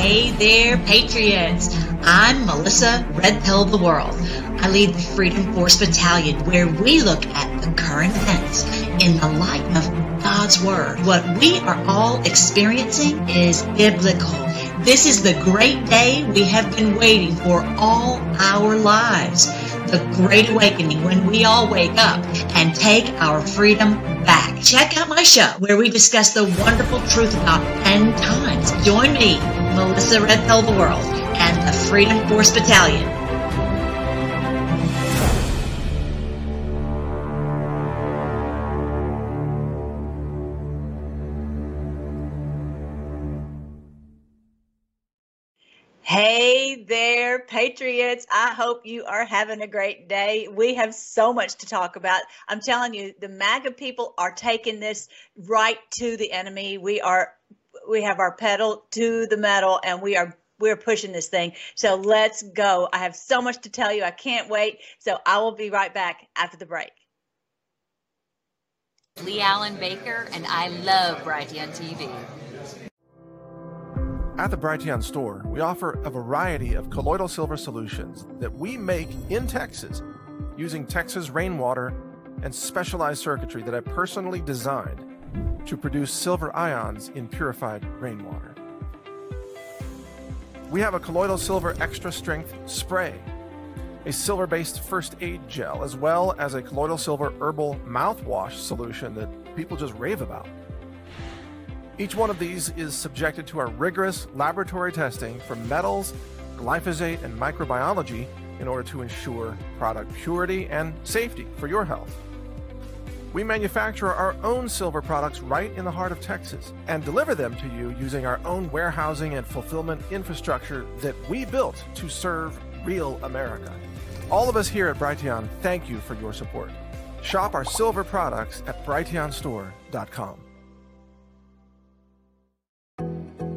Hey there, Patriots. I'm Melissa Red Pill of the World. I lead the Freedom Force Battalion where we look at the current events in the light of God's Word. What we are all experiencing is biblical. This is the great day we have been waiting for all our lives. The Great Awakening when we all wake up and take our freedom back. Check out my show where we discuss the wonderful truth about end times. Join me, Melissa Red the World, and the Freedom Force Battalion Hey there, Patriots. I hope you are having a great day. We have so much to talk about. I'm telling you, the MAGA people are taking this right to the enemy. We are we have our pedal to the metal and we are we're pushing this thing. So let's go. I have so much to tell you. I can't wait. So I will be right back after the break. Lee Allen Baker and I love Brighteon TV. At the Brighteon store, we offer a variety of colloidal silver solutions that we make in Texas using Texas rainwater and specialized circuitry that I personally designed to produce silver ions in purified rainwater. We have a colloidal silver extra strength spray, a silver based first aid gel, as well as a colloidal silver herbal mouthwash solution that people just rave about. Each one of these is subjected to our rigorous laboratory testing for metals, glyphosate, and microbiology in order to ensure product purity and safety for your health. We manufacture our own silver products right in the heart of Texas and deliver them to you using our own warehousing and fulfillment infrastructure that we built to serve real America. All of us here at Brighteon thank you for your support. Shop our silver products at brighteonstore.com.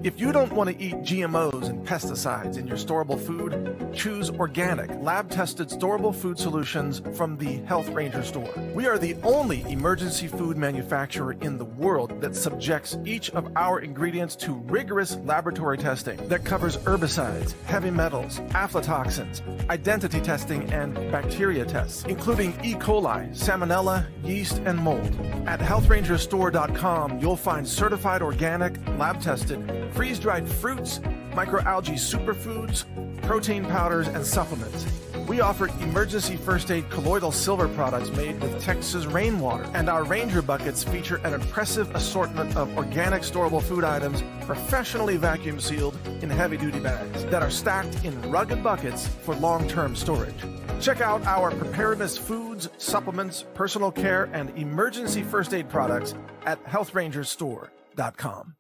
If you don't want to eat GMOs and pesticides in your storable food, choose organic, lab tested storable food solutions from the Health Ranger store. We are the only emergency food manufacturer in the world that subjects each of our ingredients to rigorous laboratory testing that covers herbicides, heavy metals, aflatoxins, identity testing, and bacteria tests, including E. coli, salmonella, yeast, and mold. At healthrangerstore.com, you'll find certified organic, lab tested, freeze dried fruits, microalgae superfoods, protein powders, and supplements. We offer emergency first aid colloidal silver products made with Texas rainwater, and our Ranger buckets feature an impressive assortment of organic storable food items professionally vacuum sealed in heavy duty bags that are stacked in rugged buckets for long term storage. Check out our preparedness foods, supplements, personal care, and emergency first aid products at healthrangerstore.com.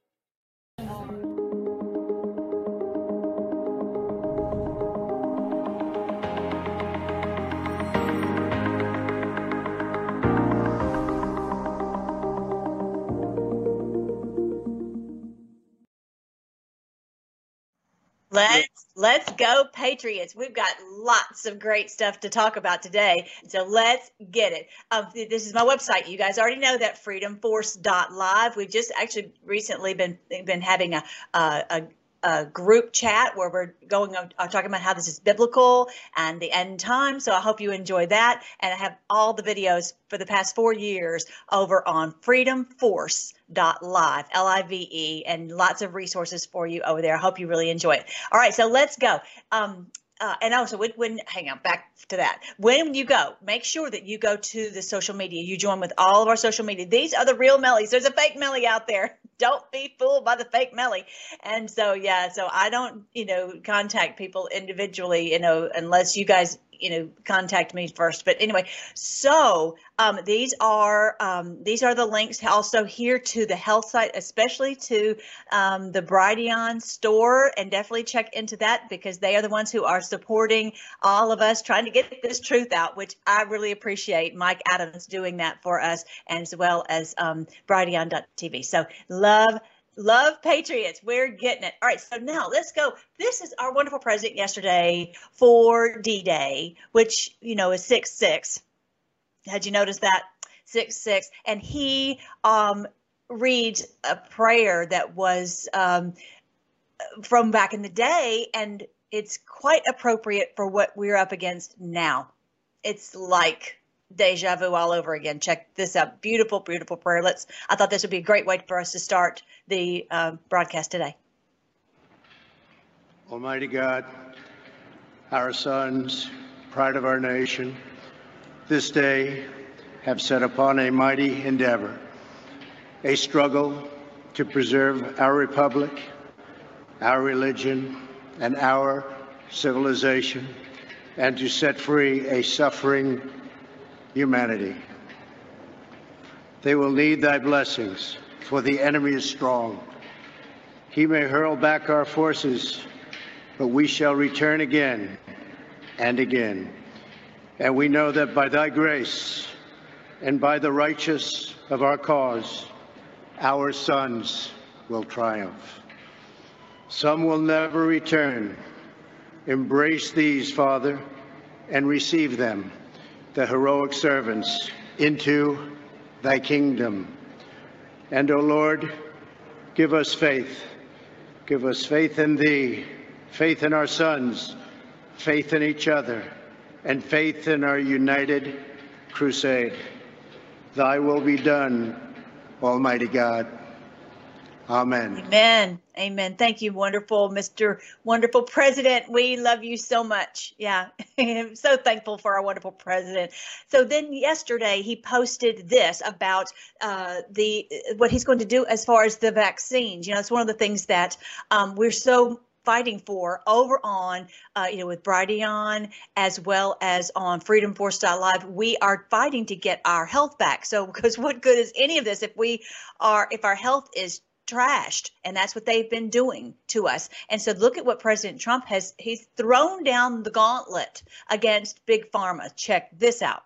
Let's let's go Patriots. We've got lots of great stuff to talk about today. So let's get it. Um, this is my website. You guys already know that freedomforce.live. We've just actually recently been been having a, a, a a group chat where we're going on uh, talking about how this is biblical and the end time. So I hope you enjoy that. And I have all the videos for the past four years over on freedomforce.live, L I V E, and lots of resources for you over there. I hope you really enjoy it. All right, so let's go. Um, uh, and also when, when hang on back to that when you go make sure that you go to the social media you join with all of our social media these are the real mellies there's a fake melly out there don't be fooled by the fake melly. And so yeah so i don't you know contact people individually you know unless you guys you know contact me first. But anyway so um, these are um, these are the links also here to the health site especially to um, the Brighteon store and definitely check into that because they are the ones who are supporting all of us trying to get this truth out which I really appreciate Mike Adams doing that for us as well as um, Brighteon.tv so love Love Patriots. We're getting it. All right. So now let's go. This is our wonderful president yesterday for D Day, which, you know, is 6 6. Had you noticed that? 6 6. And he um, reads a prayer that was. Um, from back in the day, and it's quite appropriate for what we're up against now. It's like deja vu all over again. Check this out. Beautiful, beautiful prayer. Let's. I thought this would be a great way for us to start the uh, broadcast today. Almighty God, our sons, pride of our nation, this day have set upon a mighty endeavor, a struggle to preserve our republic, our religion, and our civilization, and to set free a suffering humanity. They will need thy blessings, for the enemy is strong. He may hurl back our forces, but we shall return again and again. And we know that by thy grace and by the righteous of our cause, our sons will triumph. Some will never return. Embrace these, Father, and receive them the heroic servants into thy kingdom. And, O Lord, give us faith. Give us faith in thee, faith in our sons, faith in each other, and faith in our united crusade. Thy will be done, Almighty God. Amen. Amen. Amen. Thank you, wonderful Mr. Wonderful President. We love you so much. Yeah. I'm so thankful for our wonderful president. So then yesterday he posted this about uh, the what he's going to do as far as the vaccines. You know, it's one of the things that um, we're so fighting for over on, uh, you know, with Brighteon as well as on FreedomForce.live. We are fighting to get our health back. So, because what good is any of this if we are, if our health is trashed and that's what they've been doing to us. And so look at what president trump has he's thrown down the gauntlet against big pharma. Check this out.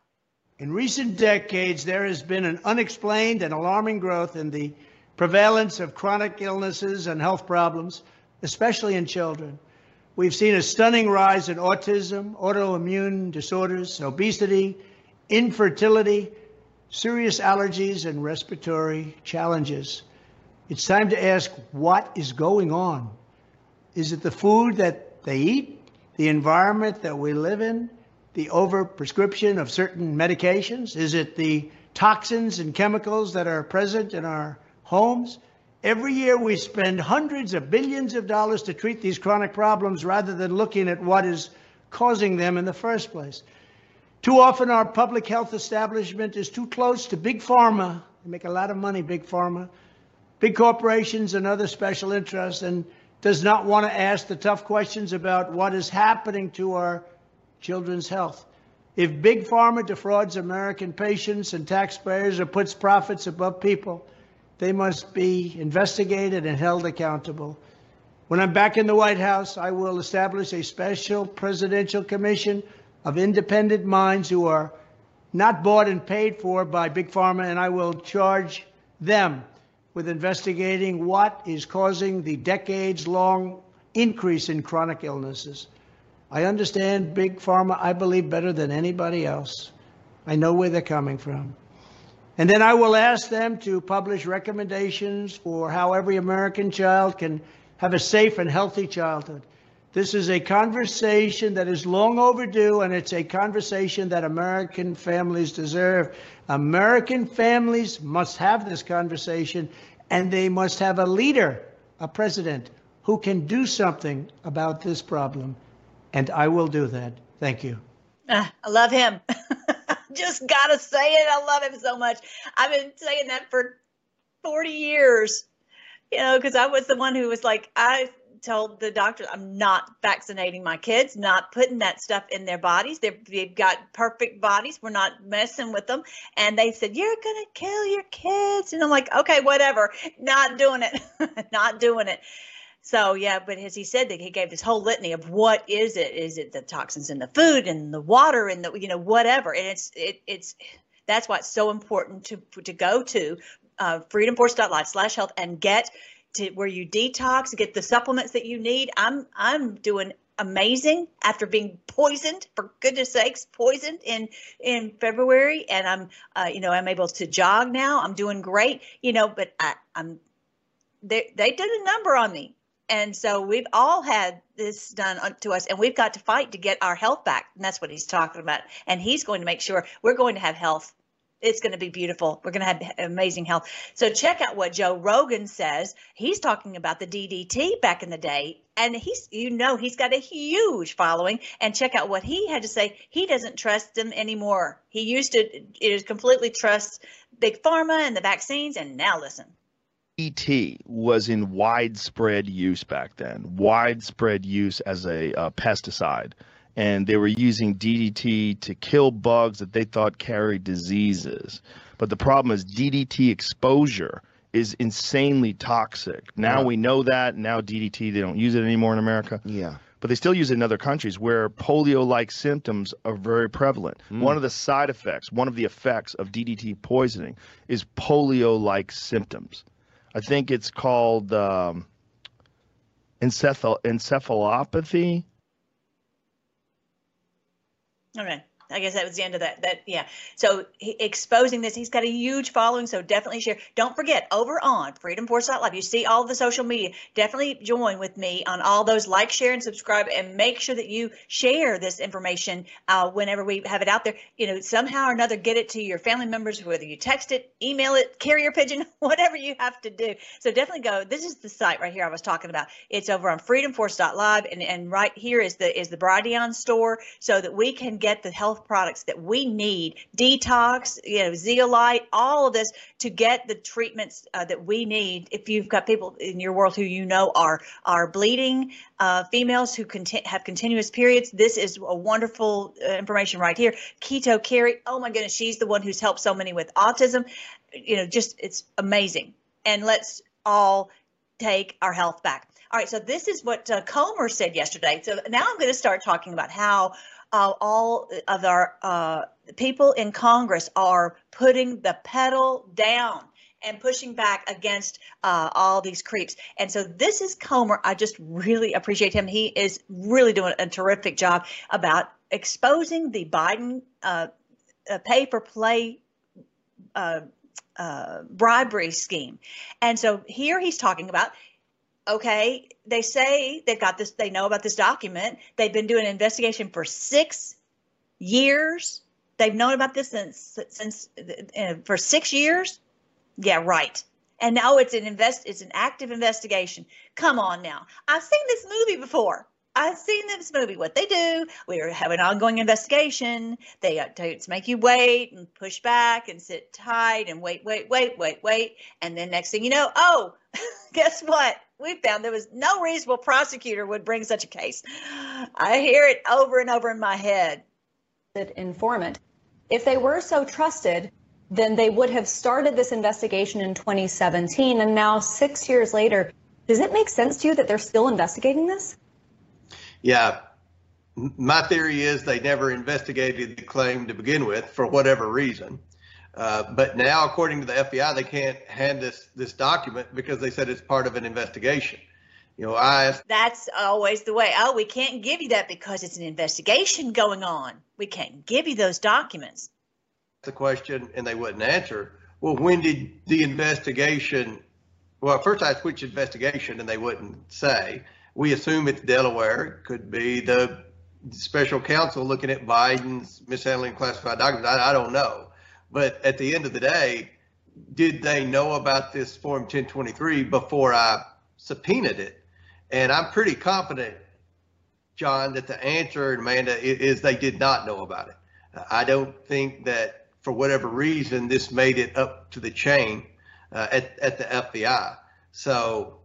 In recent decades there has been an unexplained and alarming growth in the prevalence of chronic illnesses and health problems especially in children. We've seen a stunning rise in autism autoimmune disorders obesity infertility serious allergies and respiratory challenges it's time to ask what is going on. Is it the food that they eat, the environment that we live in, the overprescription of certain medications? Is it the toxins and chemicals that are present in our homes? Every year we spend hundreds of billions of dollars to treat these chronic problems rather than looking at what is causing them in the first place. Too often our public health establishment is too close to big pharma. They make a lot of money, big pharma big corporations and other special interests and does not want to ask the tough questions about what is happening to our children's health. If Big Pharma defrauds American patients and taxpayers or puts profits above people, they must be investigated and held accountable. When I'm back in the White House, I will establish a special presidential commission of independent minds who are not bought and paid for by Big Pharma, and I will charge them with investigating what is causing the decades long increase in chronic illnesses. I understand Big Pharma, I believe, better than anybody else. I know where they're coming from. And then I will ask them to publish recommendations for how every American child can have a safe and healthy childhood. This is a conversation that is long overdue, and it's a conversation that American families deserve. American families must have this conversation, and they must have a leader, a president, who can do something about this problem. And I will do that. Thank you. Uh, I love him. Just got to say it. I love him so much. I've been saying that for 40 years, you know, because I was the one who was like, I told the doctor I'm not vaccinating my kids, not putting that stuff in their bodies. they have got perfect bodies. We're not messing with them. And they said, You're going to kill your kids. And I'm like, Okay, whatever. Not doing it. not doing it. So yeah, but as he said that he gave this whole litany of what is it? Is it the toxins in the food and the water and the you know whatever? And it's it it's that's why it's so important to to go to uh, freedomforce.live slash health and get to where you detox, get the supplements that you need. I'm I'm doing amazing after being poisoned for goodness sakes poisoned in in february and i'm uh, you know i'm able to jog now i'm doing great you know but I, i'm they they did a number on me And so we've all had this done to us, and we've got to fight to get our health back. And that's what he's talking about. And he's going to make sure we're going to have health. It's going to be beautiful. We're going to have amazing health. So check out what Joe Rogan says. He's talking about the DDT back in the day, and he's you know he's got a huge following. And check out what he had to say. He doesn't trust them anymore. He used to it completely trust big pharma and the vaccines, and now listen. DDT was in widespread use back then, widespread use as a uh, pesticide. And they were using DDT to kill bugs that they thought carried diseases. But the problem is DDT exposure is insanely toxic. Now we know that. Now DDT, they don't use it anymore in America. Yeah. But they still use it in other countries where polio like symptoms are very prevalent. Mm. One of the side effects, one of the effects of DDT poisoning is polio like symptoms. I think it's called um, encephal- encephalopathy. Okay. I guess that was the end of that. That yeah. So he, exposing this, he's got a huge following. So definitely share. Don't forget over on freedomforce.live, you see all the social media. Definitely join with me on all those. Like, share, and subscribe, and make sure that you share this information uh, whenever we have it out there. You know, somehow or another, get it to your family members, whether you text it, email it, carrier pigeon, whatever you have to do. So definitely go. This is the site right here I was talking about. It's over on freedomforce.live, and and right here is the is the Brighteon store, so that we can get the health products that we need detox you know zeolite all of this to get the treatments uh, that we need. If you've got people in your world who you know are are bleeding uh, females who conti- have continuous periods this is a wonderful uh, information right here. Keto carrie oh my goodness she's the one who's helped so many with autism. You know just it's amazing. And let's all take our health back. All right so this is what uh, comer said yesterday. So now i'm going to start talking about how uh, all of our uh, people in Congress are putting the pedal down and pushing back against uh, all these creeps. And so this is Comer. I just really appreciate him. He is really doing a terrific job about exposing the Biden uh, uh, pay for play uh, bribery scheme. And so here he's talking about okay, they say they've got this, they know about this document. They've been doing an investigation for six years. They've known about this since since uh, for six years. Yeah, right. And now it's an invest, it's an active investigation. Come on now, I've seen this movie before. I've seen this movie. What they do, we have an ongoing investigation. They to make you wait and push back and sit tight and wait, wait, wait, wait, wait, and then next thing you know, oh, guess what? We found there was no reasonable prosecutor would bring such a case. I hear it over and over in my head. Informant. If they were so trusted, then they would have started this investigation in 2017, and now six years later, does it make sense to you that they're still investigating this? Yeah. My theory is they never investigated the claim to begin with for whatever reason. Uh, but now, according to the FBI, they can't hand this this document because they said it's part of an investigation. You know, I that's always the way. Oh, we can't give you that because it's an investigation going on. We can't give you those documents. The question, and they wouldn't answer. Well, when did the investigation? Well, first I switched investigation, and they wouldn't say. We assume it's Delaware. It Could be the special counsel looking at Biden's mishandling classified documents. I, I don't know. But at the end of the day, did they know about this Form 1023 before I subpoenaed it? And I'm pretty confident, John, that the answer, Amanda, is they did not know about it. I don't think that for whatever reason this made it up to the chain uh, at at the FBI. So,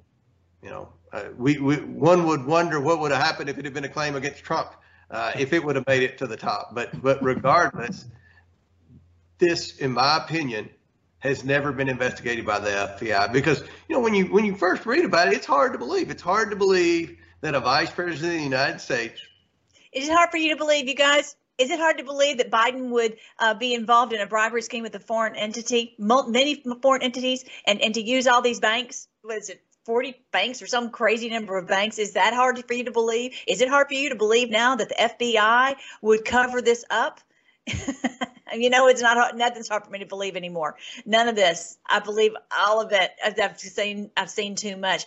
you know, uh, we, we one would wonder what would have happened if it had been a claim against Trump, uh, if it would have made it to the top. But but regardless this, in my opinion, has never been investigated by the FBI because you know when you when you first read about it, it's hard to believe. It's hard to believe that a vice president of the United States. Is it hard for you to believe, you guys? Is it hard to believe that Biden would uh, be involved in a bribery scheme with a foreign entity, many foreign entities, and, and to use all these banks? Was it 40 banks or some crazy number of banks? Is that hard for you to believe? Is it hard for you to believe now that the FBI would cover this up? you know, it's not hard, nothing's hard for me to believe anymore. None of this. I believe all of it. I've seen. I've seen too much.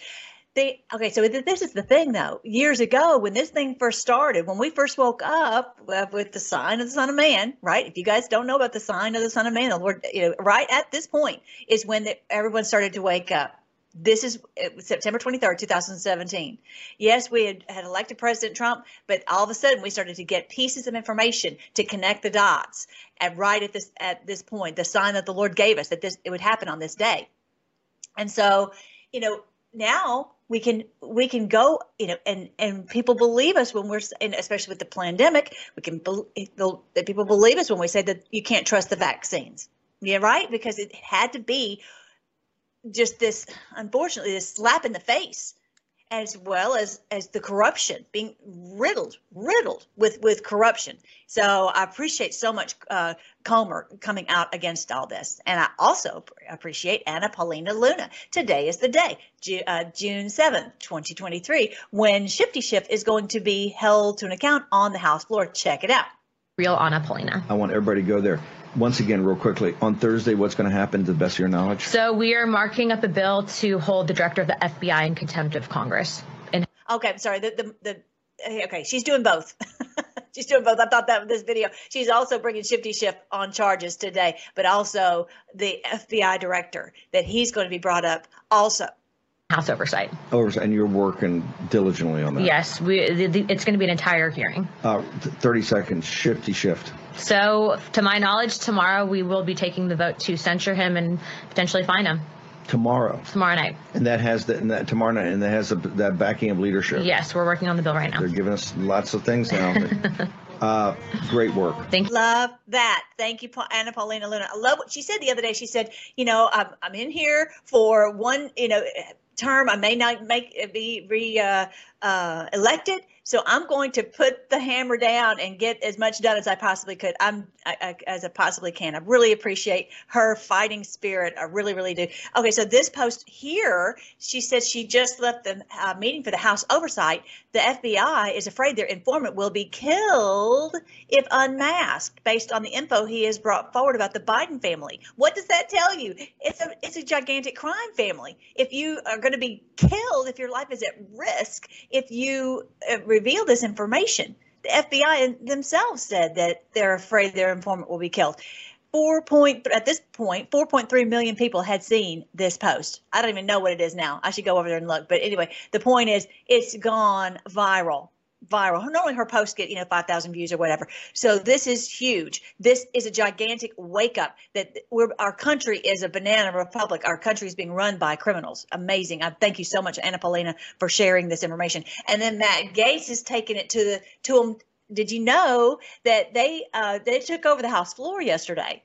they okay so this is the thing though years ago when this thing first started when we first woke up uh, with the sign of the son of man right if you guys don't know about the sign of the son of man the lord you know right at this point is when the, everyone started to wake up this is uh, September 23rd, 2017. Yes, we had, had elected President Trump, but all of a sudden we started to get pieces of information to connect the dots. And right at this at this point, the sign that the Lord gave us that this it would happen on this day. And so, you know, now we can we can go you know and and people believe us when we're and especially with the pandemic we can that people believe us when we say that you can't trust the vaccines yeah right because it had to be just this unfortunately this slap in the face as well as as the corruption being riddled riddled with with corruption. So i appreciate so much uh, comer coming out against all this. And i also appreciate anna paulina luna. Today is the day Ju- uh, june 7th 2023 when shifty shift is going to be held to an account on the house floor. Check it out. Real anna paulina. I want everybody to go there once again, real quickly, on Thursday, what's going to happen to the best of your knowledge? So we are marking up a bill to hold the director of the FBI in contempt of Congress. And okay, I'm sorry. The the, the okay, she's doing both. she's doing both. I thought that this video. She's also bringing Shifty Shift on charges today, but also the FBI director that he's going to be brought up also. House oversight. Oversight, and you're working diligently on that. Yes, we. The, the, it's going to be an entire hearing. Uh, Thirty seconds. Shifty shift. So, to my knowledge, tomorrow we will be taking the vote to censure him and potentially fine him. Tomorrow. Tomorrow night. And that has that, and that tomorrow night, and that has a, that backing of leadership. Yes, we're working on the bill right now. They're giving us lots of things now. uh, great work. Thank you. Love that. Thank you, Anna Paulina Luna. I love what she said the other day. She said, you know, I'm, I'm in here for one, you know, term. I may not make be re uh, uh, elected, so I'm going to put the hammer down and get as much done as I possibly could. I'm As I possibly can. I really appreciate her fighting spirit. I really, really do. Okay, so this post here, she says she just left the uh, meeting for the House Oversight. The FBI is afraid their informant will be killed if unmasked, based on the info he has brought forward about the Biden family. What does that tell you? It's a it's a gigantic crime family. If you are going to be killed, if your life is at risk, if you uh, reveal this information. The FBI themselves said that they're afraid their informant will be killed. Four point at this point, 4.3 million people had seen this post. I don't even know what it is now. I should go over there and look. But anyway, the point is, it's gone viral viral. Normally her posts get, you know, 5,000 views or whatever. So this is huge. This is a gigantic wake up that we're, our country is a banana republic. Our country is being run by criminals. Amazing. I thank you so much, Anna Paulina, for sharing this information. And then Matt Gaetz is taking it to the, to them. Did you know that they, uh, they took over the House floor yesterday?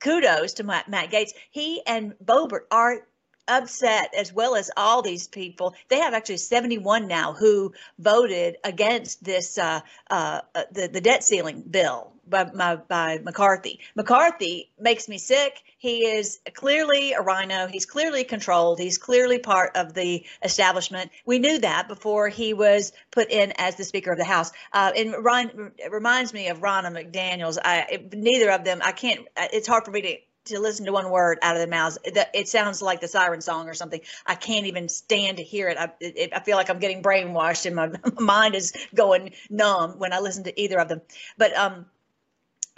Kudos to Matt, Matt Gaetz. He and Boebert are upset as well as all these people. They have actually 71 now who voted against this uh, uh, uh, the the debt ceiling bill by, by, by McCarthy. McCarthy makes me sick. He is clearly a rhino. He's clearly controlled. He's clearly part of the establishment. We knew that before he was put in as the Speaker of the House. Uh, and Ryan, it reminds me of Ronna McDaniels. I, neither of them. I can't. It's hard for me to to listen to one word out of their mouths. It sounds like the siren song or something. I can't even stand to hear it. I, it, I feel like I'm getting brainwashed and my mind is going numb when I listen to either of them. But um,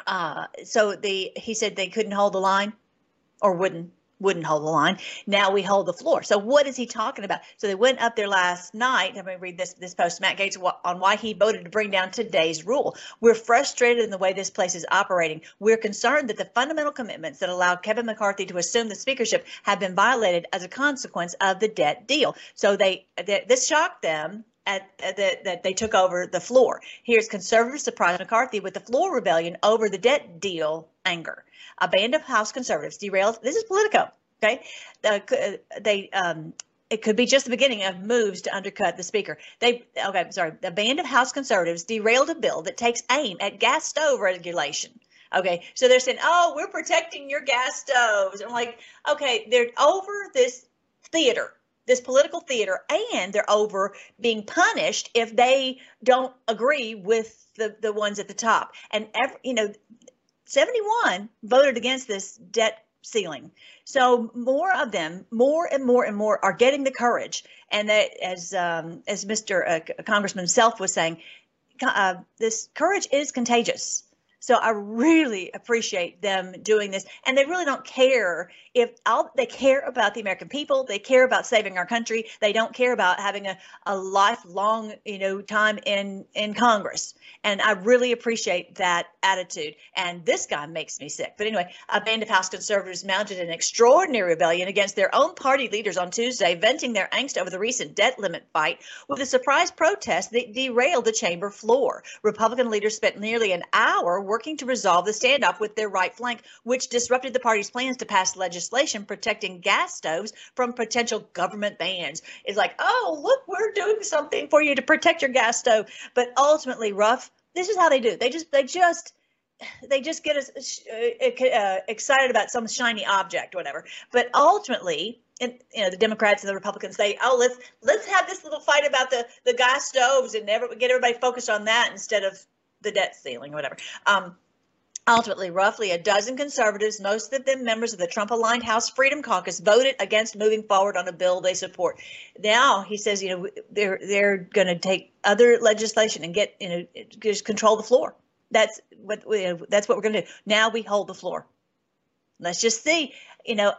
uh, so the he said they couldn't hold the line or wouldn't wouldn't hold the line. Now we hold the floor. So what is he talking about? So they went up there last night. Let me read this this post. Matt Gaetz on why he voted to bring down today's rule. We're frustrated in the way this place is operating. We're concerned that the fundamental commitments that allowed Kevin McCarthy to assume the speakership have been violated as a consequence of the debt deal. So they, they this shocked them at, at the, that they took over the floor. Here's conservative surprise McCarthy with the floor rebellion over the debt deal anger. A band of House conservatives derailed. This is Politico. Okay, the, they um, it could be just the beginning of moves to undercut the speaker. They okay, sorry. The band of House conservatives derailed a bill that takes aim at gas stove regulation. Okay, so they're saying, "Oh, we're protecting your gas stoves." I'm like, okay, they're over this theater this political theater and they're over being punished if they don't agree with the, the ones at the top. And, every, you know, 71 voted against this debt ceiling. So more of them, more and more and more are getting the courage and that as um, as Mr. Uh, Congressman Self was saying, uh, this courage is contagious. So I really appreciate them doing this, and they really don't care if all, they care about the American people. They care about saving our country. They don't care about having a, a lifelong, you know, time in in Congress. And I really appreciate that attitude. And this guy makes me sick. But anyway, a band of House conservatives mounted an extraordinary rebellion against their own party leaders on Tuesday, venting their angst over the recent debt limit fight with a surprise protest that derailed the chamber floor. Republican leaders spent nearly an hour working to resolve the standoff with their right flank, which disrupted the party's plans to pass legislation protecting gas stoves from potential government bans. It's like, oh, look, we're doing something for you to protect your gas stove. But ultimately, rough. this is how they do. They just they just they just get us uh, uh, excited about some shiny object, whatever. But ultimately, and you know, the Democrats and the Republicans say, "Oh, let's let's have this little fight about the the gas stoves and never get everybody focused on that instead of the debt ceiling or whatever." Um, Ultimately, roughly a dozen conservatives, most of them members of the Trump aligned House Freedom Caucus, voted against moving forward on a bill they support. Now he says, you know, they're they're going to take other legislation and get, you know, just control the floor. That's what know, that's what we're going to do. Now we hold the floor. Let's just see. You know,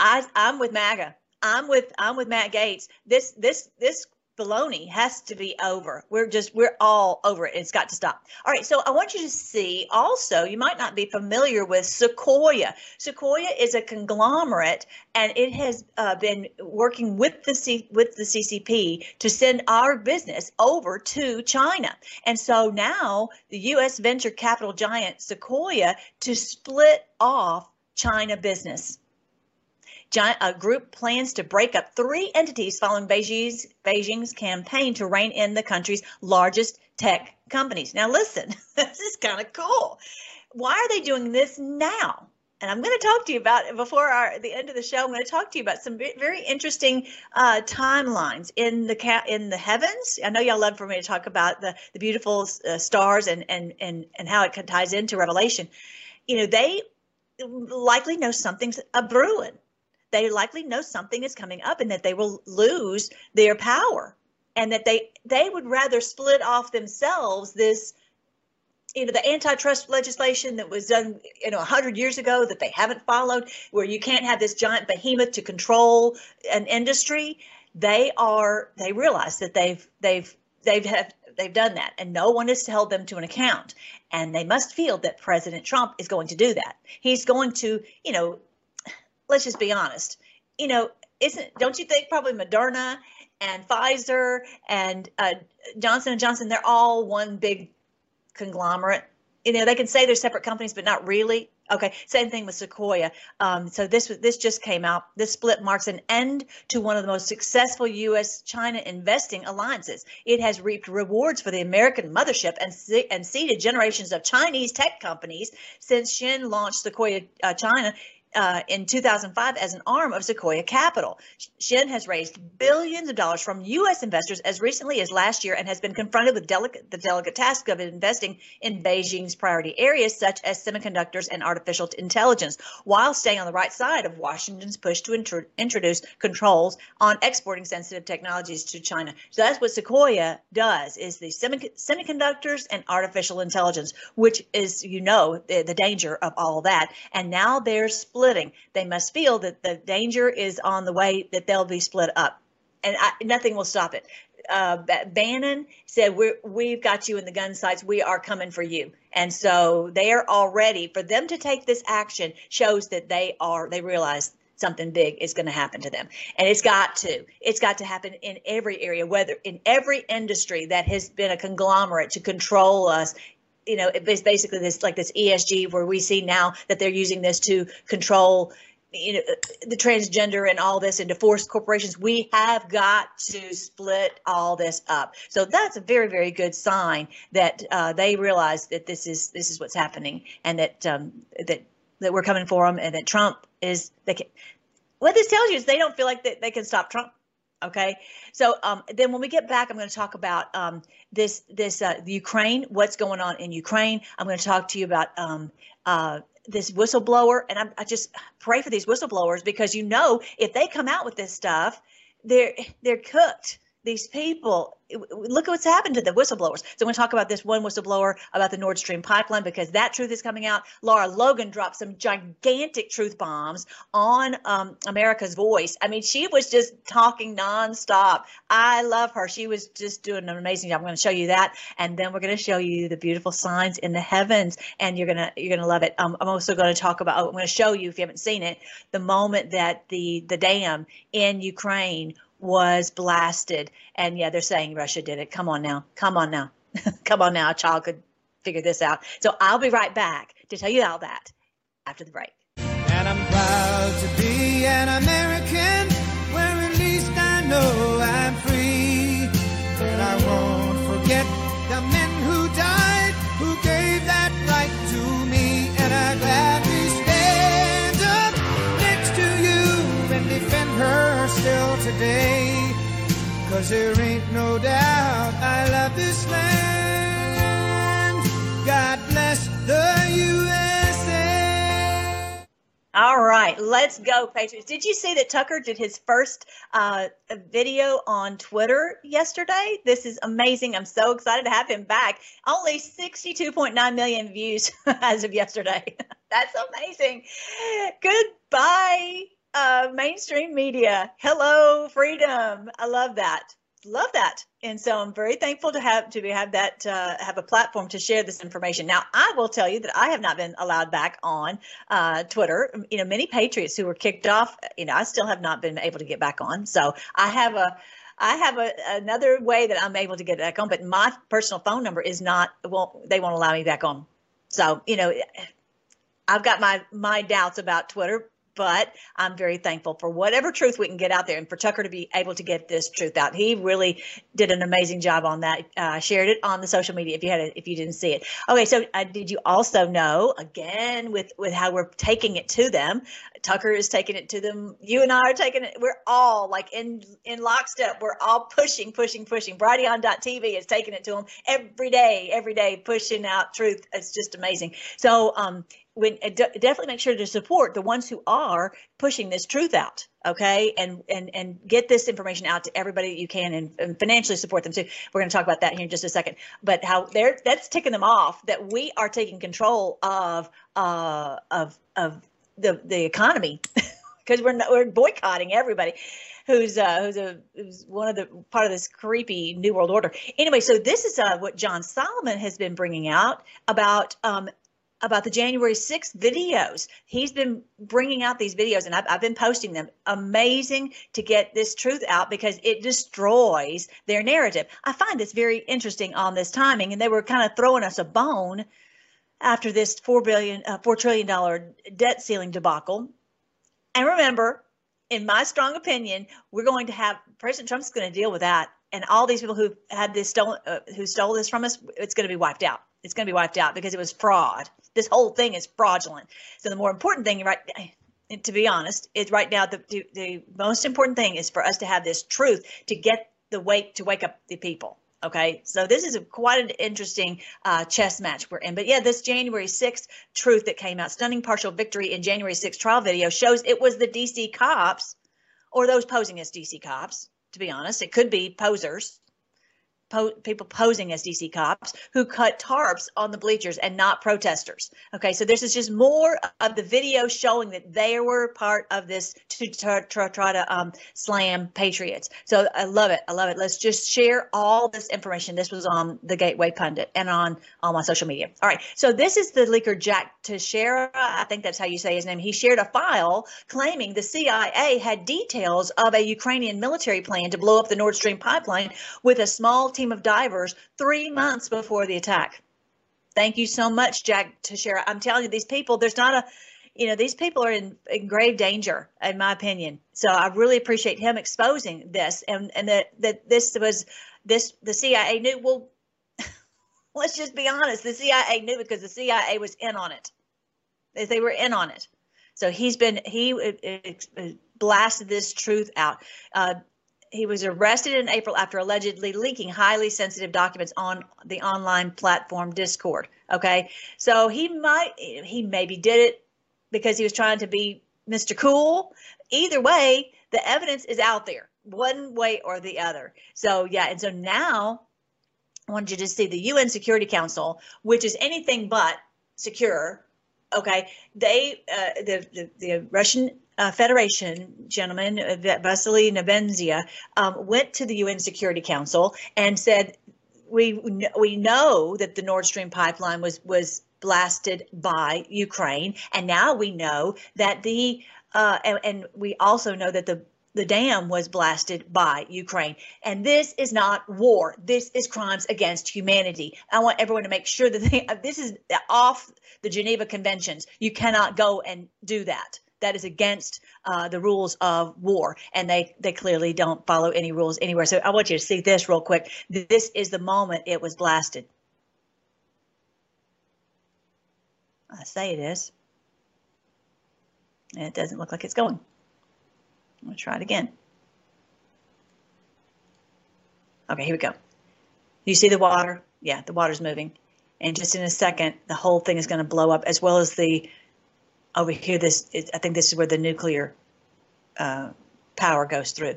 I I'm with MAGA. I'm with I'm with Matt Gaetz. This this this baloney has to be over. We're just, we're all over it. It's got to stop. All right. So I want you to see also, you might not be familiar with Sequoia. Sequoia is a conglomerate and it has uh, been working with the C, with the CCP to send our business over to China. And so now the U.S. venture capital giant Sequoia to split off China business a group plans to break up three entities following Beijing's, Beijing's campaign to rein in the country's largest tech companies. Now, listen, this is kind of cool. Why are they doing this now? And I'm going to talk to you about before our, the end of the show. I'm going to talk to you about some very interesting uh, timelines in the ca- in the heavens. I know y'all love for me to talk about the the beautiful uh, stars and and and and how it ties into Revelation. You know, they likely know something's a brewing they likely know something is coming up and that they will lose their power and that they they would rather split off themselves this you know the antitrust legislation that was done you know 100 years ago that they haven't followed where you can't have this giant behemoth to control an industry. They are they realize that they've they've they've have they've done that and no one has held them to an account. And they must feel that president trump is going to do that. He's going to you know let's just be honest. You know, isn't don't you think probably Moderna and Pfizer and uh, Johnson and Johnson they're all one big conglomerate. You know, they can say they're separate companies, but not really. Okay, same thing with Sequoia. Um, so this this just came out. This split marks an end to one of the most successful U.S.-China investing alliances. It has reaped rewards for the American mothership and and seeded generations of Chinese tech companies since Shen launched Sequoia uh, China uh, in 2005 as an arm of Sequoia Capital. Shen has raised billions of dollars from U.S. investors as recently as last year and has been confronted with delicate, the delicate task of investing in Beijing's priority areas such as semiconductors and artificial intelligence, while staying on the right side of Washington's push to intro- introduce controls on exporting sensitive technologies to China. So that's what Sequoia does: is the semi- semiconductors and artificial intelligence, which is, you know, the, the danger of all that. And now they're split splitting. They must feel that the danger is on the way that they'll be split up, and I, nothing will stop it. Uh, Bannon said, we we've got you in the gun sights. We are coming for you. And so they are already, for them to take this action shows that they are, they realize something big is going to happen to them. And it's got to. It's got to happen in every area, whether in every industry that has been a conglomerate to control us you know, it's basically this like this ESG where we see now that they're using this to control you know the transgender and all this into forced corporations. We have got to split all this up. So that's a very very good sign that uh, they realize that this is this is what's happening and that um, that that we're coming for them and that trump is they can, what this tells you is they don't feel like that they can stop trump Okay, so um, then when we get back, I'm going to talk about um, this this uh, Ukraine, what's going on in Ukraine. I'm going to talk to you about um, uh, this whistleblower, and I'm, I just pray for these whistleblowers because you know if they come out with this stuff, they're they're cooked these people look at what's happened to the whistleblowers. So I'm going to talk about this one whistleblower about the Nord Stream pipeline because that truth is coming out. Lara Logan dropped some gigantic truth bombs on um, America's Voice. I mean, she was just talking nonstop. I love her. She was just doing an amazing job. I'm going to show you that, and then we're going to show you the beautiful signs in the heavens, and you're gonna you're gonna love it. Um, I'm also going to talk about. I'm going to show you if you haven't seen it, the moment that the the dam in Ukraine was blasted. And yeah, they're saying Russia did it. Come on now. Come on now. Come on now. A child could figure this out. So I'll be right back to tell you all that after the break. And I'm proud to be an American where at least I know I'm free. And I won't forget the men who died who gave that right to me. And I gladly stand up next to you and defend her still today. Cause there ain't no doubt I love this land. God bless the USA. All right, let's go, Patriots. Did you see that Tucker did his first uh, video on Twitter yesterday? This is amazing. I'm so excited to have him back. Only 62.9 million views as of yesterday. That's amazing. Goodbye, uh, mainstream media. Hello, freedom. I love that. Love that. And so I'm very thankful to have to have that uh, have a platform to share this information. Now I will tell you that I have not been allowed back on uh, Twitter. You know, many patriots who were kicked off. You know, I still have not been able to get back on. So I have a I have a, another way that I'm able to get back on, but my personal phone number is not. Won't they won't allow me back on? So you know, I've got my my doubts about Twitter, but I'm very thankful for whatever truth we can get out there and for Tucker to be able to get this truth out. He really did an amazing job on that. Uh, shared it on the social media if you had a, if you didn't see it. Okay, so uh, did you also know again with with how we're taking it to them? Tucker is taking it to them. You and I are taking it. We're all like in in lockstep. We're all pushing, pushing, pushing. Brighteon.tv is taking it to them every day, every day, pushing out truth. It's just amazing. So um, when definitely make sure to support the ones who are pushing this truth out okay? And and and get this information out to everybody that you can and, and, financially support them too. We're going to talk about that here in just a second. But how they're that's ticking them off that we are taking control of uh of of the the economy. Because we're not, we're boycotting everybody who's uh, who's a who's one of the part of this creepy new world order. Anyway, so this is uh, what John Solomon has been bringing out about um, about the January 6th videos. He's been bringing out these videos and I've, I've, been posting them. Amazing to get this truth out because it destroys their narrative. I find this very interesting on this timing, and they were kind of throwing us a bone after this four billion, uh, four trillion dollar debt ceiling debacle. And remember, in my strong opinion, we're going to have President Trump's going to deal with that, and all these people who had this stolen, uh, who stole this from us, it's going to be wiped out. It's going to be wiped out because it was fraud this whole thing is fraudulent. So the more important thing, right, to be honest, is right now the, the, the most important thing is for us to have this truth to get the wake to wake up the people. Okay, so this is a, quite an interesting uh, chess match we're in. But yeah, this January 6th truth that came out, stunning partial victory in January 6th trial video shows it was the DC cops or those posing as DC cops. To be honest, it could be posers po- people posing as DC cops who cut tarps on the bleachers and not protesters. Okay, so this is just more of the video showing that they were part of this to try, try, try to um, slam patriots. So I love it. I love it. Let's just share all this information. This was on the Gateway Pundit and on all my social media. All right, so this is the leaker Jack Teixeira. I think that's how you say his name. He shared a file claiming the CIA had details of a Ukrainian military plan to blow up the Nord Stream pipeline with a small team of divers three months before the attack. Thank you so much, Jack Teixeira. I'm telling you, these people, there's not a, you know, these people are in, in grave danger, in my opinion. So I really appreciate him exposing this and, and that, that this was, this, the CIA knew, well, let's just be honest. The CIA knew because the CIA was in on it. They were in on it. So he's been, he blasted this truth out. Uh, he was arrested in April after allegedly leaking highly sensitive documents on the online platform Discord. Okay, so he might he maybe did it because he was trying to be Mr. Cool. Either way, the evidence is out there. one way or the other. So yeah, and so now I wanted you to see the UN Security Council, which is anything but secure. Okay, they uh, the, the the Russian uh, Federation gentleman uh, Vasily Nebenzia um, went to the UN Security Council and said we we know that the Nord Stream pipeline was was blasted by Ukraine, and now we know that the uh, and, and we also know that the the dam was blasted by Ukraine. And this is not war. This is crimes against humanity. I want everyone to make sure that they, this is off the Geneva Conventions. You cannot go and do that. That is against uh, the rules of war, and they they clearly don't follow any rules anywhere. So I want you to see this real quick. This is the moment it was blasted. I say it is. And it doesn't look like it's going. I'm to try it again. Okay, here we go. You see the water? Yeah, the water's moving. And just in a second, the whole thing is going to blow up, as well as the over here. This I think this is where the nuclear uh, power goes through.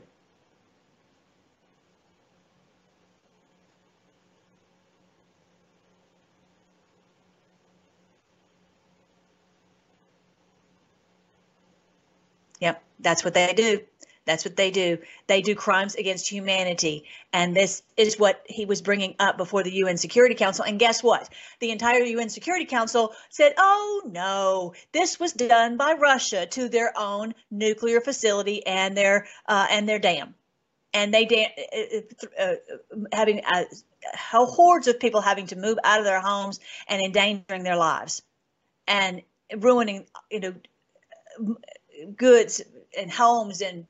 Yep, that's what they do. That's what they do. They do crimes against humanity. And this is what he was bringing up before the UN Security Council. And guess what? The entire UN Security Council said, oh, no, this was done by Russia to their own nuclear facility and their, uh, and their dam. And they da- uh, uh, having uh, hordes of people having to move out of their homes and endangering their lives and ruining, you know, goods and homes and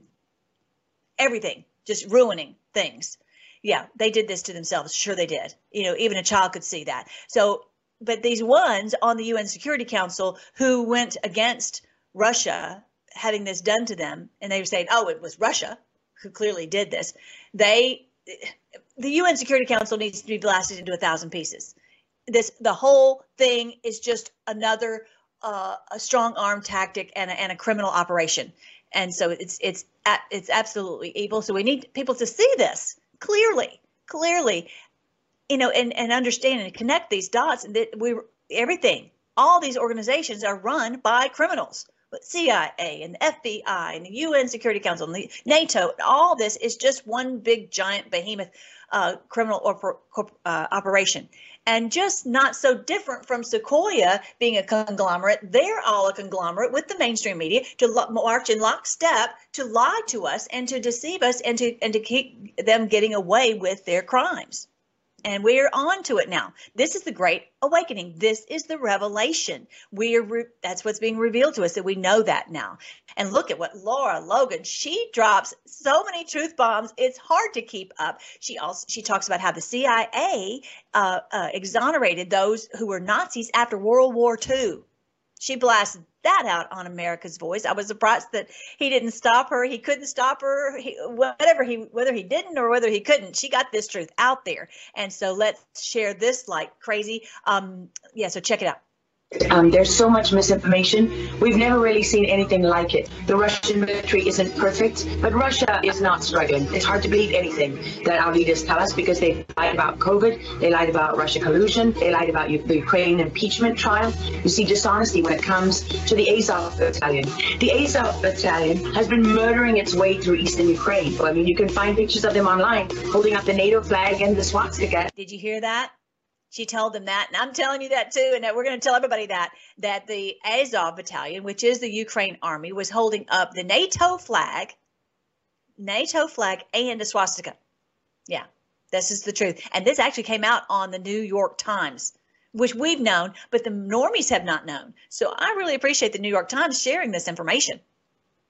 everything, just ruining things. Yeah, they did this to themselves. Sure, they did. You know, even a child could see that. So, but these ones on the UN Security Council who went against Russia having this done to them, and they were saying, oh, it was Russia who clearly did this. They, the UN Security Council needs to be blasted into a thousand pieces. This, the whole thing is just another uh, a strong arm tactic and a, and a criminal operation. And so it's it's it's absolutely evil. So we need people to see this clearly, clearly, you know, and and understand and connect these dots. And that we everything, all these organizations are run by criminals. But CIA and the FBI and the UN Security Council and the NATO, all this is just one big giant behemoth uh, criminal or, uh, operation and just not so different from Sequoia being a conglomerate. They're all a conglomerate with the mainstream media to march in lockstep to lie to us and to deceive us and to and to keep them getting away with their crimes and we're on to it now. This is the great awakening. This is the revelation. We're re- that's what's being revealed to us that we know that now. And look at what Lara Logan she drops so many truth bombs. It's hard to keep up. She also she talks about how the cia uh, uh, exonerated those who were nazis after world war ii she blasts that out on America's Voice. I was surprised that he didn't stop her. He couldn't stop her. He, whatever he, whether he didn't or whether he couldn't, she got this truth out there. And so let's share this like crazy. Um, yeah. So check it out. Um, there's so much misinformation. We've never really seen anything like it. The Russian military isn't perfect, but Russia is not struggling. It's hard to believe anything that our leaders tell us because they lied about COVID, they lied about Russia collusion, they lied about the Ukraine impeachment trial. You see dishonesty when it comes to the Azov battalion. The Azov battalion has been murdering its way through eastern Ukraine. I mean, you can find pictures of them online holding up the NATO flag and the swastika. Did you hear that? She told them that, and I'm telling you that too, and that we're going to tell everybody that that the Azov battalion, which is the Ukraine army, was holding up the NATO flag, NATO flag, and a swastika. Yeah, this is the truth, and this actually came out on the New York Times, which we've known, but the normies have not known. So I really appreciate the New York Times sharing this information.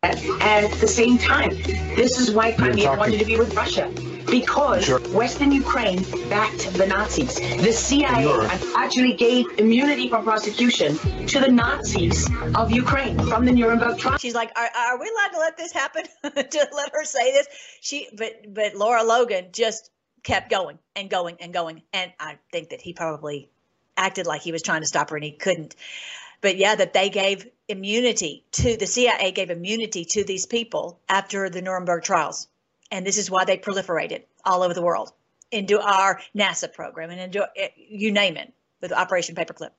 And at the same time, this is why Crimea wanted to be with Russia because sure. Western Ukraine backed the Nazis. The CIA actually gave immunity from prosecution to the Nazis of Ukraine from the Nuremberg trial. She's like, are, are we allowed to let this happen? to let her say this? She, but but Lara Logan just kept going and going and going, and I think that he probably acted like he was trying to stop her and he couldn't. But yeah, that they gave immunity to the CIA gave immunity to these people after the Nuremberg trials And this is why they proliferated all over the world into our NASA program and into eh, you name it with Operation Paperclip.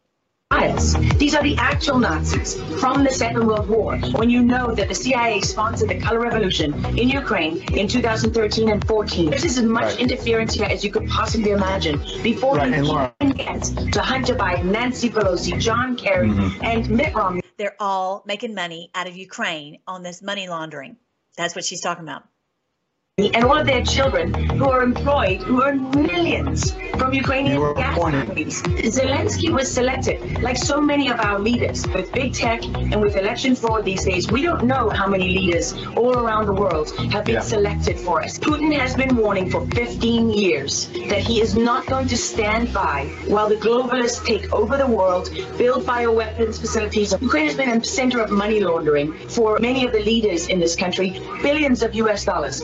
Bias. These are the actual Nazis from the Second World War. When you know that the CIA sponsored the color revolution in Ukraine in 2013 and 14, this is as much Right. interference here as you could possibly imagine. Before Right, you and Lara- even get to Hunter Biden, Nancy Pelosi, John Kerry, Mm-hmm. and Mitt Romney. They're all making money out of Ukraine on this money laundering. That's what she's talking about. And all of their children who are employed, who earn millions from Ukrainian gas pointing- companies. Zelensky was selected, like so many of our leaders, with big tech and with election fraud these days. We don't know how many leaders all around the world have been Yeah. selected for us. Putin has been warning for 15 years that he is not going to stand by while the globalists take over the world, build bioweapons facilities. Ukraine has been a center of money laundering for many of the leaders in this country, billions of US dollars.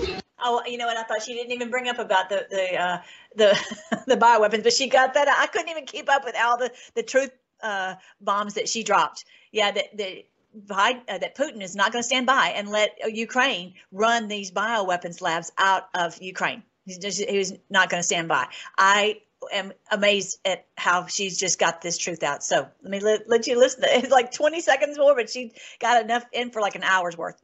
Oh, you know what? I thought she didn't even bring up about the the uh, the the bioweapons, but she got that. I couldn't even keep up with all the the truth uh, bombs that she dropped. Yeah, that that Biden, uh, that Putin is not going to stand by and let Ukraine run these bioweapons labs out of Ukraine. He's just he was not going to stand by. I am amazed at how she's just got this truth out. So let me let, let you listen. It's like 20 seconds more, but she got enough in for like an hour's worth.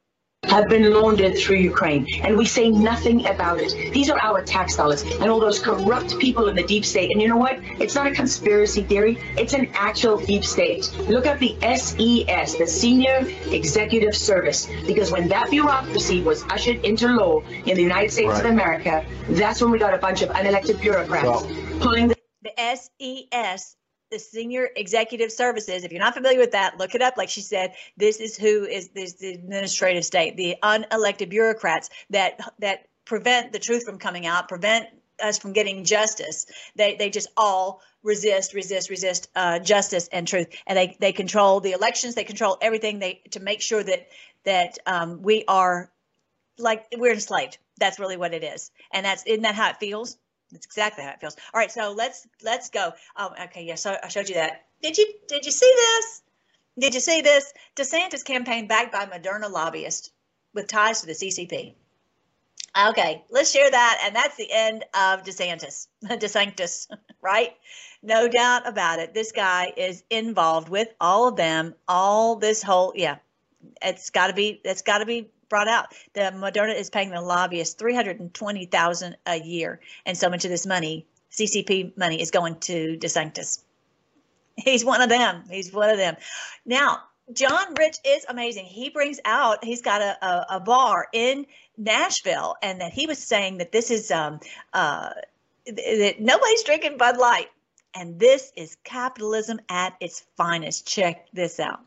Have been laundered through Ukraine, and we say nothing about it. These are our tax dollars and all those corrupt people in the deep state. And you know what? It's not a conspiracy theory, it's an actual deep state. Look at the SES, the Senior Executive Service, because when that bureaucracy was ushered into law in the United States of America, that's when we got a bunch of unelected bureaucrats pulling the the SES, the Senior Executive Services. If you're not familiar with that, look it up. Like she said, this is who is this the administrative state, the unelected bureaucrats that that prevent the truth from coming out, prevent us from getting justice. They they just all resist, resist, resist uh, justice and truth, and they they control the elections. They control everything. They to make sure that that um, we are like we're enslaved. That's really what it is, and that's isn't that how it feels? That's exactly how it feels. All right, so let's let's go. Oh, okay, yeah. So I showed you that. Did you did you see this? Did you see this? DeSantis campaign backed by Moderna lobbyists with ties to the CCP. Okay, let's share that, and that's the end of DeSantis. DeSantis, right? No doubt about it. This guy is involved with all of them. All this whole yeah, it's got to be. It's got to be brought out. The Moderna is paying the lobbyists three hundred and twenty thousand a year, and so much of this money, CCP money, is going to DeSantis. He's one of them. He's one of them. Now, John Rich is amazing. He brings out. He's got a, a, a bar in Nashville, and that he was saying that this is um uh that nobody's drinking Bud Light, and this is capitalism at its finest. Check this out.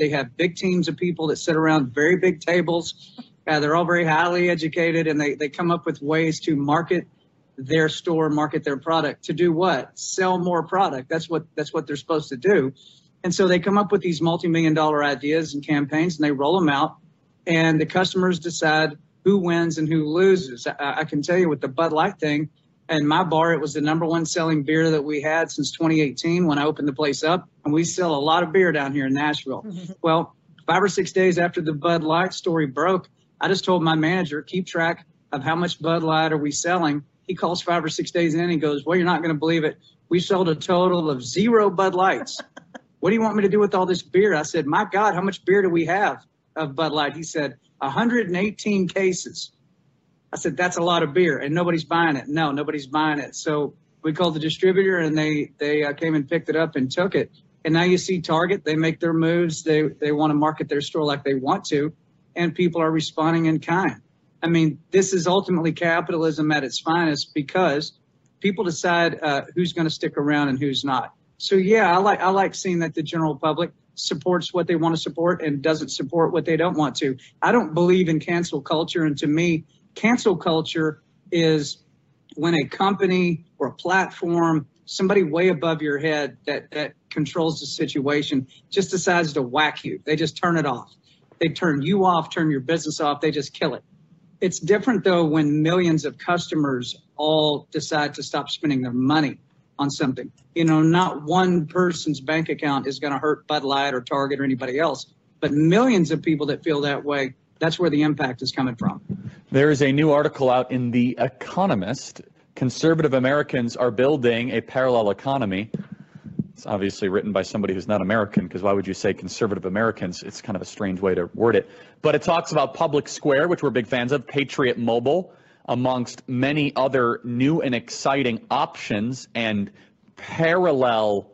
They have big teams of people that sit around very big tables. Uh, they're all very highly educated and they, they come up with ways to market their store, market their product to do what? Sell more product. That's what that's what they're supposed to do. And so they come up with these multi-million dollar ideas and campaigns and they roll them out and the customers decide who wins and who loses. I, I can tell you with the Bud Light thing, and my bar, it was the number one selling beer that we had since 2018 when I opened the place up. And we sell a lot of beer down here in Nashville. well, five or six days after the Bud Light story broke, I just told my manager, keep track of how much Bud Light are we selling. He calls five or six days in. He goes, well, you're not going to believe it. We sold a total of zero Bud Lights. what do you want me to do with all this beer? I said, my God, how much beer do we have of Bud Light? He said, 118 cases. I said, that's a lot of beer and nobody's buying it. No, nobody's buying it. So we called the distributor and they, they uh, came and picked it up and took it. And now you see Target, they make their moves. They, they want to market their store like they want to, and people are responding in kind. I mean, this is ultimately capitalism at its finest because people decide uh, who's going to stick around and who's not. So yeah, I like, I like seeing that the general public supports what they want to support and doesn't support what they don't want to. I don't believe in cancel culture. And to me, cancel culture is when a company or a platform, somebody way above your head that, that controls the situation just decides to whack you. They just turn it off. They turn you off, turn your business off. They just kill it. It's different though when millions of customers all decide to stop spending their money on something. You know, not one person's bank account is going to hurt Bud Light or Target or anybody else, but millions of people that feel that way, that's where the impact is coming from. There is a new article out in The Economist. Conservative Americans are building a parallel economy. It's obviously written by somebody who's not American, because why would you say conservative Americans? It's kind of a strange way to word it. But it talks about Public Square, which we're big fans of, Patriot Mobile, amongst many other new and exciting options and parallel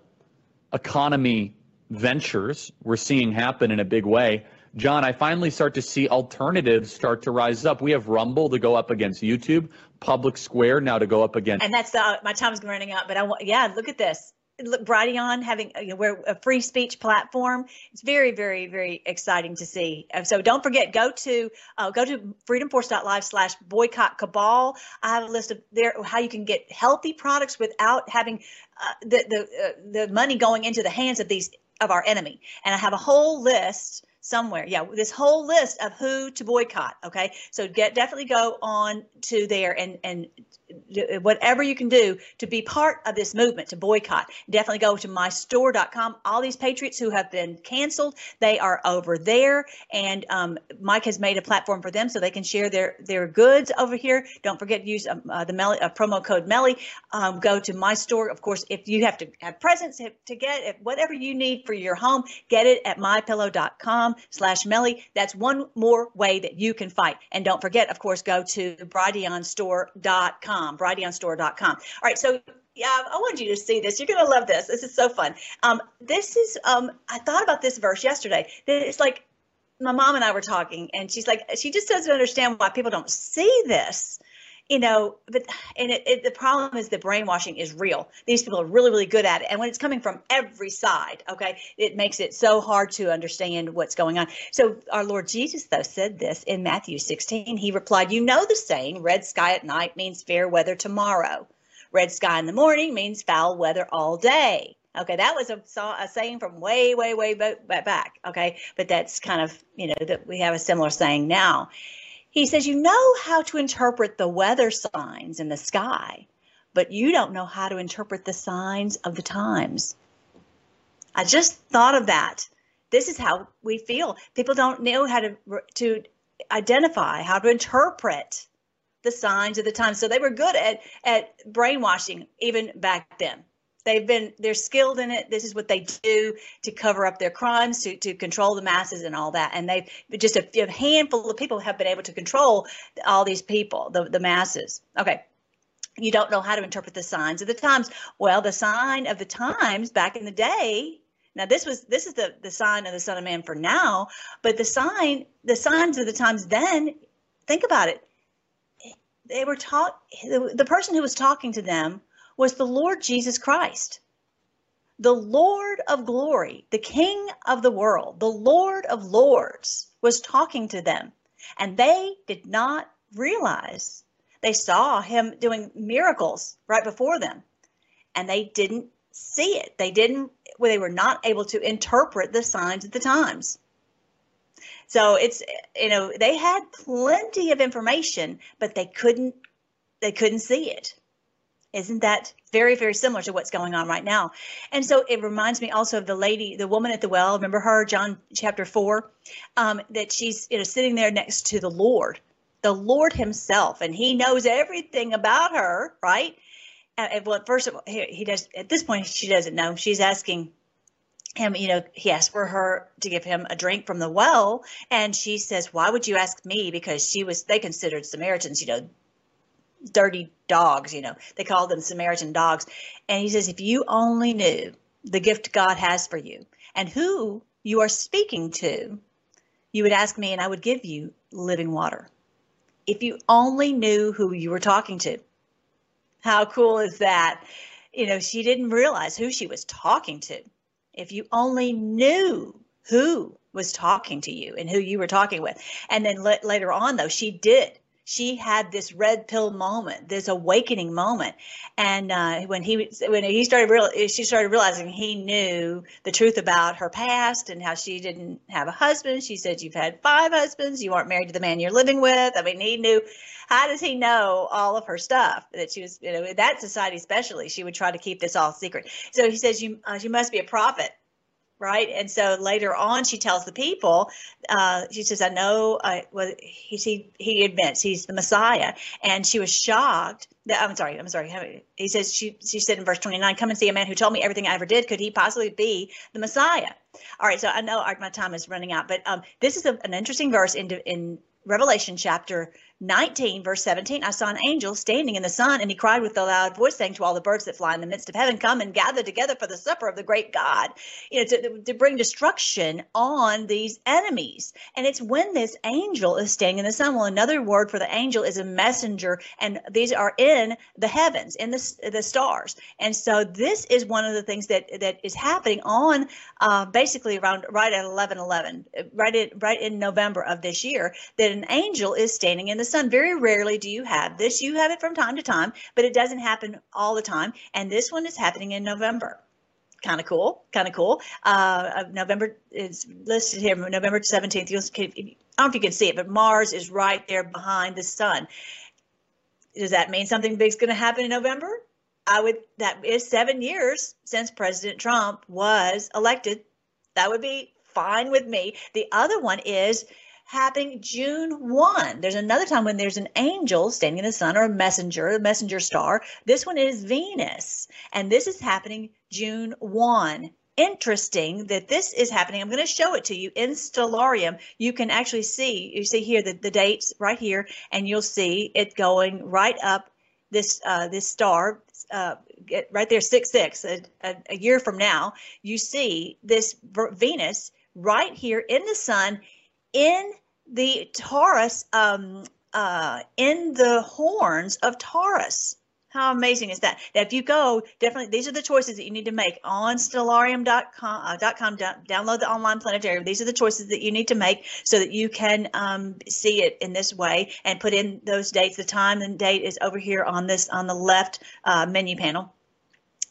economy ventures we're seeing happen in a big way. John, I finally start to see alternatives start to rise up. We have Rumble to go up against YouTube, Public Square now to go up against. And that's the my time's running out, but I want yeah, look at this. Look, Brighteon having you know, we're a free speech platform. It's very, very, very exciting to see. So don't forget, go to uh, go to freedomforce.live slash boycott cabal. I have a list of there how you can get healthy products without having uh, the the uh, the money going into the hands of these of our enemy. And I have a whole list somewhere. Yeah, this whole list of who to boycott. Okay, so get definitely go on to there and and whatever you can do to be part of this movement to boycott. Definitely go to mystore.com. All these patriots who have been canceled, they are over there, and um, Mike has made a platform for them so they can share their their goods over here. Don't forget to use um, uh, the Melly, uh, promo code Melly. Um, go to my store. Of course, if you have to have presents to get whatever you need for your home, get it at mypillow.com slash Melly. That's one more way that you can fight. And don't forget, of course, go to brighteonstore.com, brighteonstore.com. All right, so yeah, I wanted you to see this. You're going to love this. This is so fun. Um, this is, um, I thought about this verse yesterday. It's like my mom and I were talking, and she's like, she just doesn't understand why people don't see this you know, but and it, it, the problem is the brainwashing is real. These people are really, really good at it, and when it's coming from every side, okay, it makes it so hard to understand what's going on. So our Lord Jesus, though, said this in Matthew 16. He replied, "You know the saying: Red sky at night means fair weather tomorrow. Red sky in the morning means foul weather all day." Okay, that was a, a saying from way, way, way back. Okay, but that's kind of you know that we have a similar saying now. He says, You know how to interpret the weather signs in the sky, but you don't know how to interpret the signs of the times. I just thought of that. This is how we feel. People don't know how to, to identify, how to interpret the signs of the times. So they were good at, at brainwashing even back then. They've been they're skilled in it. This is what they do to cover up their crimes, to to control the masses and all that. And they've just a, a handful of people have been able to control all these people, the the masses. Okay you don't know how to interpret the signs of the times. Well, the sign of the times back in the day. Now this was this is the the sign of the Son of Man for now, but the sign the signs of the times then. Think about it. They were taught the, the person who was talking to them was the Lord Jesus Christ, the Lord of glory, the King of the world, the Lord of lords was talking to them. And they did not realize they saw him doing miracles right before them and they didn't see it. They didn't, well, they were not able to interpret the signs of the times. So it's, you know, they had plenty of information, but they couldn't, they couldn't see it. Isn't that very, very similar to what's going on right now? And so it reminds me also of the lady, the woman at the well. Remember her, John chapter four, um, that she's you know sitting there next to the Lord, the Lord Himself, and He knows everything about her, right? And, well, first of all, he, he does. At this point, she doesn't know. She's asking him, you know, he asked for her to give him a drink from the well, and she says, "Why would you ask me?" Because she was, they considered Samaritans, you know, dirty dogs, you know, they call them Samaritan dogs. And he says, if you only knew the gift God has for you and who you are speaking to, you would ask me and I would give you living water. If you only knew who you were talking to. How cool is that? You know, she didn't realize who she was talking to. If you only knew who was talking to you and who you were talking with. And then later on, though, she did she had this red pill moment, this awakening moment. And uh, when he when he started real, she started realizing he knew the truth about her past and how she didn't have a husband. She said, "You've had five husbands. You aren't married to the man you're living with." I mean, he knew. How does he know all of her stuff that she was, you know, in that society especially, she would try to keep this all secret. So he says, "You, uh, you must be a prophet." Right? And so later on, she tells the people, uh, she says, "I know." Uh, well, he, he he admits he's the Messiah, and she was shocked. That, I'm sorry. I'm sorry. He says she she said in verse 29, "Come and see a man who told me everything I ever did. Could he possibly be the Messiah?" All right. So I know my time is running out, but um, this is a, an interesting verse in in Revelation chapter 19, verse 17, I saw an angel standing in the sun, and he cried with a loud voice, saying to all the birds that fly in the midst of heaven, Come and gather together for the supper of the great God, you know, to, to bring destruction on these enemies. And it's when this angel is standing in the sun. Well, another word for the angel is a messenger, and these are in the heavens, in the, the stars. And so this is one of the things that that is happening on uh, basically around right at 11 11, right in, right in November of this year, that an angel is standing in the sun. Very rarely do you have this. You have it from time to time, but it doesn't happen all the time. And this one is happening in November. Kind of cool. Kind of cool. Uh, November is listed here, November 17th. You'll, I don't know if you can see it, but Mars is right there behind the sun. Does that mean something big's going to happen in November? I would, that is seven years since President Trump was elected. That would be fine with me. The other one is happening June 1. There's another time when there's an angel standing in the sun or a messenger, a messenger star. This one is Venus. And this is happening June 1 interesting that this is happening. I'm going to show it to you in Stellarium. You can actually see, you see here the, the dates right here, and you'll see it going right up this uh, this star uh, right there, six six. A, a, a year from now, you see this Venus right here in the sun in the Taurus, um, uh, in the horns of Taurus. How amazing is that? That if you go, definitely, these are the choices that you need to make on stellarium.com. Uh, .com, download the online planetarium. These are the choices that you need to make so that you can um, see it in this way and put in those dates. The time and date is over here on this on the left uh, menu panel.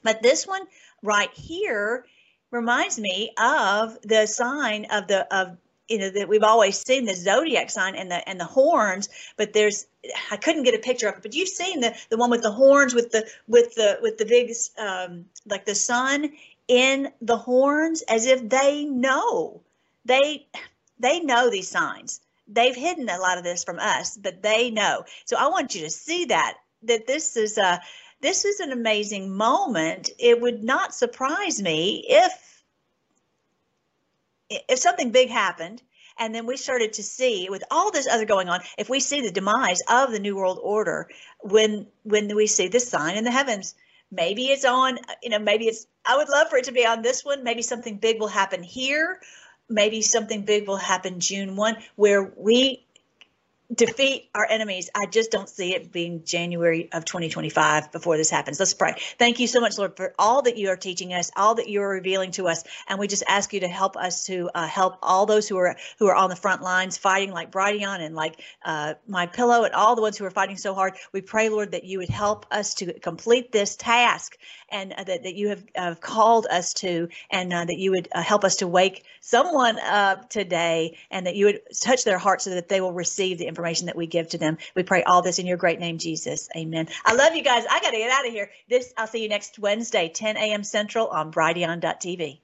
But this one right here reminds me of the sign of the of you know that we've always seen the zodiac sign and the and the horns but there's i couldn't get a picture of it but you've seen the the one with the horns with the with the with the big um like the sun in the horns as if they know. They they know these signs. They've hidden a lot of this from us but they know. So i want you to see that that this is a this is an amazing moment. It would not surprise me if if something big happened and then we started to see with all this other going on if we see the demise of the new world order when when we see this sign in the heavens maybe it's on you know maybe it's i would love for it to be on this one. Maybe something big will happen here. Maybe something big will happen june 1 where we defeat our enemies. I just don't see it being January of 2025 before this happens. Let's pray. Thank you so much, Lord, for all that you are teaching us, all that you are revealing to us, and we just ask you to help us to uh, help all those who are who are on the front lines fighting, like Brighteon and like uh, My Pillow, and all the ones who are fighting so hard. We pray, Lord, that you would help us to complete this task and uh, that, that you have called us to, and uh, that you would uh, help us to wake someone up today, and that you would touch their hearts so that they will receive the that we give to them. We pray all this in your great name, Jesus. Amen. I love you guys. I got to get out of here. This I'll see you next Wednesday, 10 a.m. Central on Brighteon.tv.